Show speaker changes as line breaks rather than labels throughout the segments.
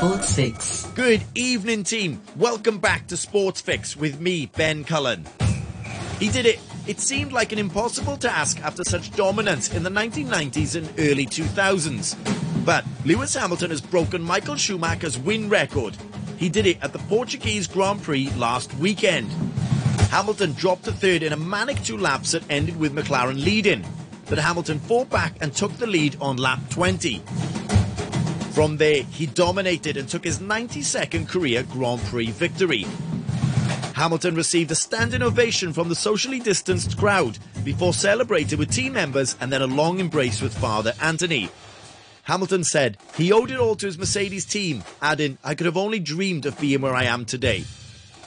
Sports Fix.
Good evening, team. Welcome back to Sports Fix with me, Ben Cullen. He did it. It seemed like an impossible task after such dominance in the 1990s and early 2000s. But Lewis Hamilton has broken Michael Schumacher's win record. He did it at the Portuguese Grand Prix last weekend. Hamilton dropped to third in a manic two laps that ended with McLaren leading. But Hamilton fought back and took the lead on lap 20. From there, he dominated and took his 92nd career Grand Prix victory. Hamilton received a standing ovation from the socially distanced crowd before celebrating with team members and then a long embrace with Father Anthony. Hamilton said he owed it all to his Mercedes team, adding, I could have only dreamed of being where I am today.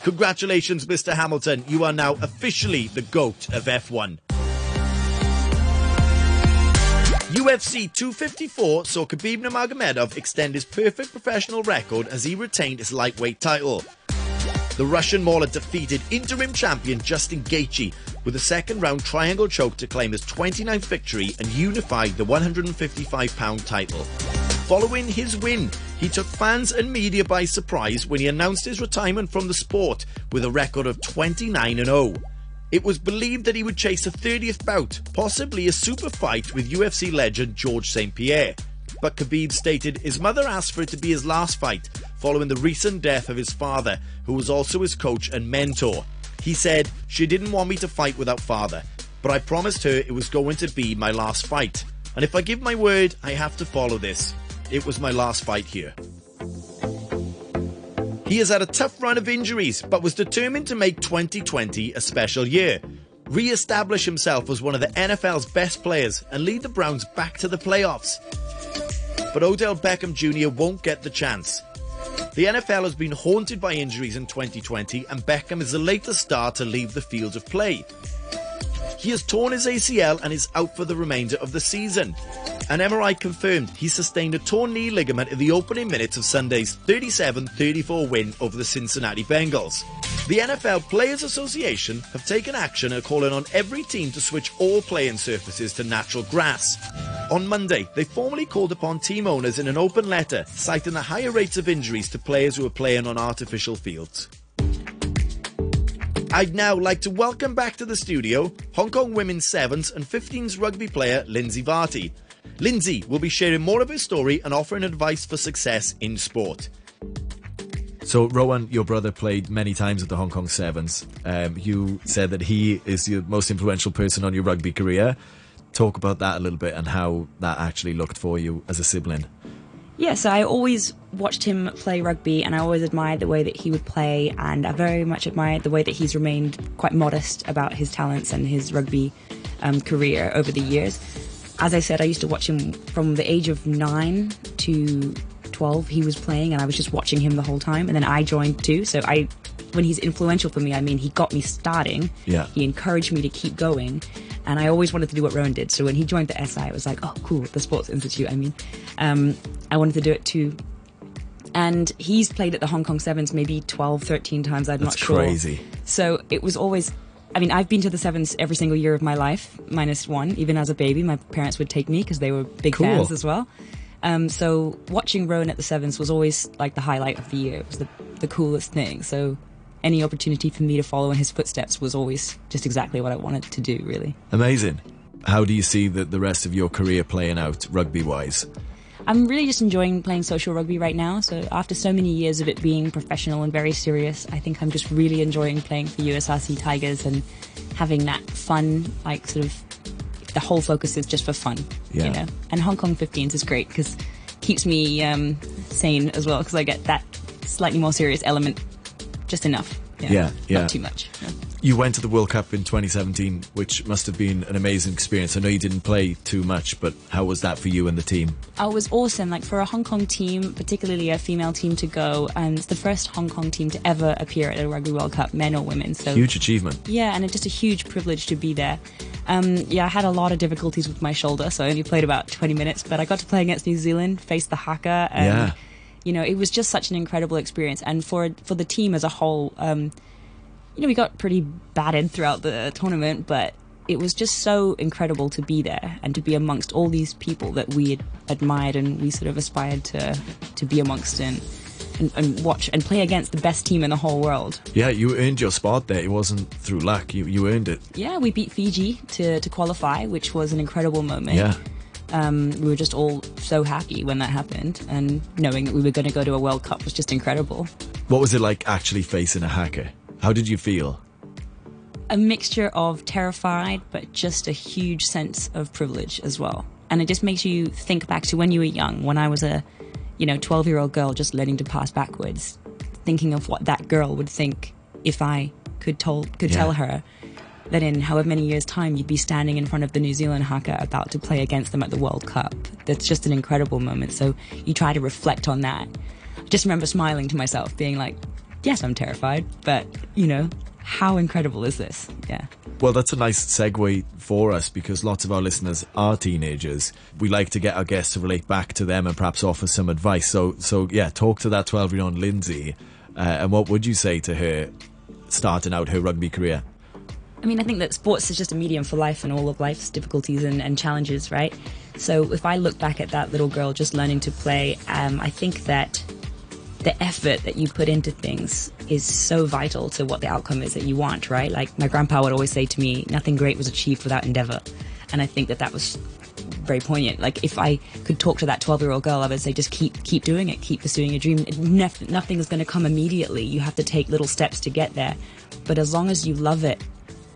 Congratulations, Mr. Hamilton. You are now officially the GOAT of F1. UFC 254 saw Khabib Nurmagomedov extend his perfect professional record as he retained his lightweight title. The Russian Mauler defeated interim champion Justin Gaethje with a second round triangle choke to claim his 29th victory and unify the 155 pound title. Following his win, he took fans and media by surprise when he announced his retirement from the sport with a record of 29 0. It was believed that he would chase a 30th bout, possibly a super fight with UFC legend Georges St. Pierre. But Khabib stated his mother asked for it to be his last fight, following the recent death of his father, who was also his coach and mentor. He said, She didn't want me to fight without father, but I promised her it was going to be my last fight. And if I give my word, I have to follow this. It was my last fight here. He has had a tough run of injuries, but was determined to make 2020 a special year. Re establish himself as one of the NFL's best players and lead the Browns back to the playoffs. But Odell Beckham Jr. won't get the chance. The NFL has been haunted by injuries in 2020, and Beckham is the latest star to leave the field of play. He has torn his ACL and is out for the remainder of the season. An MRI confirmed he sustained a torn knee ligament in the opening minutes of Sunday's 37 34 win over the Cincinnati Bengals. The NFL Players Association have taken action and calling on every team to switch all playing surfaces to natural grass. On Monday, they formally called upon team owners in an open letter citing the higher rates of injuries to players who are playing on artificial fields. I'd now like to welcome back to the studio Hong Kong women's sevens and 15s rugby player Lindsay Varty. Lindsay will be sharing more of her story and offering advice for success in sport.
So, Rowan, your brother played many times at the Hong Kong Sevens. Um, you said that he is the most influential person on your rugby career. Talk about that a little bit and how that actually looked for you as a sibling.
Yeah, so I always watched him play rugby and I always admired the way that he would play, and I very much admired the way that he's remained quite modest about his talents and his rugby um, career over the years. As I said, I used to watch him from the age of nine to 12. He was playing, and I was just watching him the whole time. And then I joined too. So I, when he's influential for me, I mean, he got me starting.
Yeah.
He encouraged me to keep going. And I always wanted to do what Rowan did. So when he joined the SI, it was like, oh, cool, the Sports Institute. I mean, um, I wanted to do it too. And he's played at the Hong Kong Sevens maybe 12, 13 times. I'm
That's
not sure.
crazy.
So it was always. I mean, I've been to the Sevens every single year of my life, minus one. Even as a baby, my parents would take me because they were big
Cool.
fans as well. Um, so watching Rowan at the Sevens was always like the highlight of the year. It was the, the coolest thing. So any opportunity for me to follow in his footsteps was always just exactly what I wanted to do, really.
Amazing. How do you see the, the rest of your career playing out rugby wise?
I'm really just enjoying playing social rugby right now. So after so many years of it being professional and very serious, I think I'm just really enjoying playing for USRC Tigers and having that fun, like sort of the whole focus is just for fun,
Yeah.
you know. And Hong Kong 15s is great because keeps me um, sane as well because I get that slightly more serious element just enough. know,
Yeah, yeah.
Not too much. yeah.
You went to the World Cup in 2017, which must have been an amazing experience. I know you didn't play too much, but how was that for you and the team?
Oh, it was awesome. Like for a Hong Kong team, particularly a female team to go, and it's the first Hong Kong team to ever appear at a Rugby World Cup, men or women. So
Huge achievement.
yeah, and it's just a huge privilege to be there. Um, yeah, I had a lot of difficulties with my shoulder, so I only played about 20 minutes, but I got to play against New Zealand, face the haka, and
Yeah.
you know, it was just such an incredible experience. And for for the team as a whole, um, you know, we got pretty battered throughout the tournament, but it was just so incredible to be there and to be amongst all these people that we had admired and we sort of aspired to to be amongst. And and, and watch and play against the best team in the whole world.
Yeah, you earned your spot there. It wasn't through luck. You you earned it.
Yeah, we beat Fiji to, to qualify, which was an incredible moment.
Yeah.
Um, we were just all so happy when that happened, and knowing that we were going to go to a World Cup was just incredible.
What was it like actually facing a haka? How did you feel?
A mixture of terrified, but just a huge sense of privilege as well. And it just makes you think back to when you were young, when I was a, you know, 12 year old girl just learning to pass backwards, thinking of what that girl would think if I could told could
Yeah.
tell her that in however many years' time you'd be standing in front of the New Zealand haka about to play against them at the World Cup. That's just an incredible moment. So you try to reflect on that. I just remember smiling to myself, being like, yes, I'm terrified, but, you know, how incredible is this? Yeah.
Well, that's a nice segue for us because lots of our listeners are teenagers. We like to get our guests to relate back to them and perhaps offer some advice. So, so yeah, talk to that twelve-year-old Lindsay, uh, and what would you say to her starting out her rugby career?
I mean, I think that sports is just a medium for life and all of life's difficulties and, and challenges, right? So if I look back at that little girl just learning to play, um, I think that the effort that you put into things is so vital to what the outcome is that you want, right? Like my grandpa would always say to me, nothing great was achieved without endeavor. And I think that that was very poignant. Like if I could talk to that 12 year old girl, I would say just keep keep doing it, keep pursuing your dream. Nef- nothing is going to come immediately. You have to take little steps to get there. But as long as you love it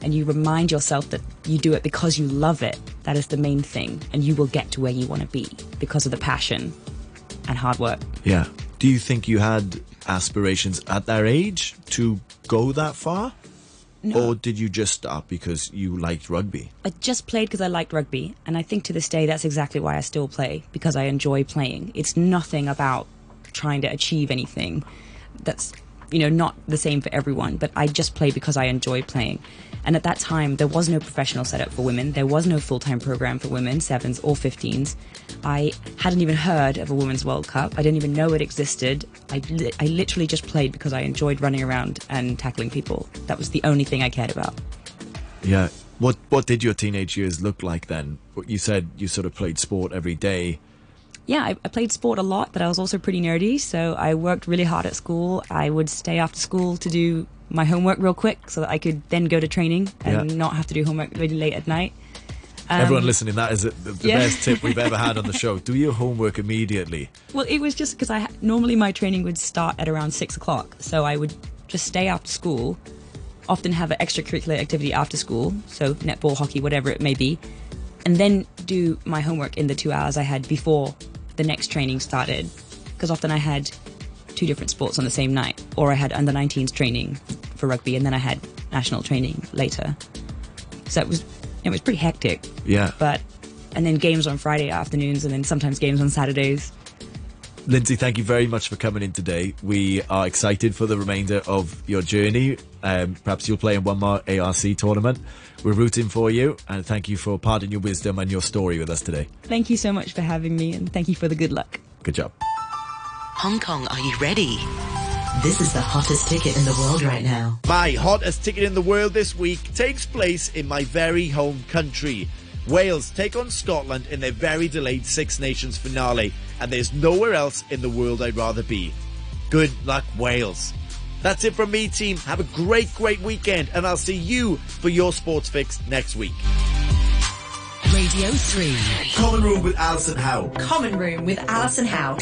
and you remind yourself that you do it because you love it, that is the main thing, and you will get to where you want to be because of the passion and hard work.
Yeah. Do you think you had aspirations at that age to go that far? Or did you just stop because you liked rugby?
I just played because I liked rugby, and I think to this day that's exactly why I still play because I enjoy playing. It's nothing about trying to achieve anything. That's you know not the same for everyone, but I just play because I enjoy playing. And at that time, there was no professional setup for women. There was no full time program for women, sevens or 15s. I hadn't even heard of a Women's World Cup. I didn't even know it existed. I, li- I literally just played because I enjoyed running around and tackling people. That was the only thing I cared about.
Yeah. What What did your teenage years look like then? You said you sort of played sport every day.
yeah, I, I played sport a lot, but I was also pretty nerdy. So I worked really hard at school. I would stay after school to do my homework real quick so that I could then go to training and
Yeah.
not have to do homework really late at night.
Everyone um, listening, that is the, the
yeah.
best tip we've ever had on the show. Do your homework immediately.
Well, it was just because I normally my training would start at around six o'clock, so I would just stay after school, often have an extracurricular activity after school, so netball, hockey, whatever it may be, and then do my homework in the two hours I had before the next training started, because often I had two different sports on the same night, or I had under 19s training for rugby, and then I had national training later. So it was it was pretty hectic
Yeah.
but and then games on Friday afternoons and then sometimes games on Saturdays.
Lindsay, thank you very much for coming in today. We are excited for the remainder of your journey. Um, perhaps you'll play in one more ARC tournament. We're rooting for you, and thank you for parting your wisdom and your story with us today.
Thank you so much for having me and thank you for the good luck.
Good job.
Hong Kong, are you ready? This is the hottest ticket in the world right now.
My hottest ticket in the world this week takes place in my very home country. Wales take on Scotland in their very delayed Six Nations finale, and there's nowhere else in the world I'd rather be. Good luck, Wales. That's it from me, team. Have a great, great weekend, and I'll see you for your sports fix next week.
Radio 3.
Common Room with Alison Howe.
Common Room with Alison Howe.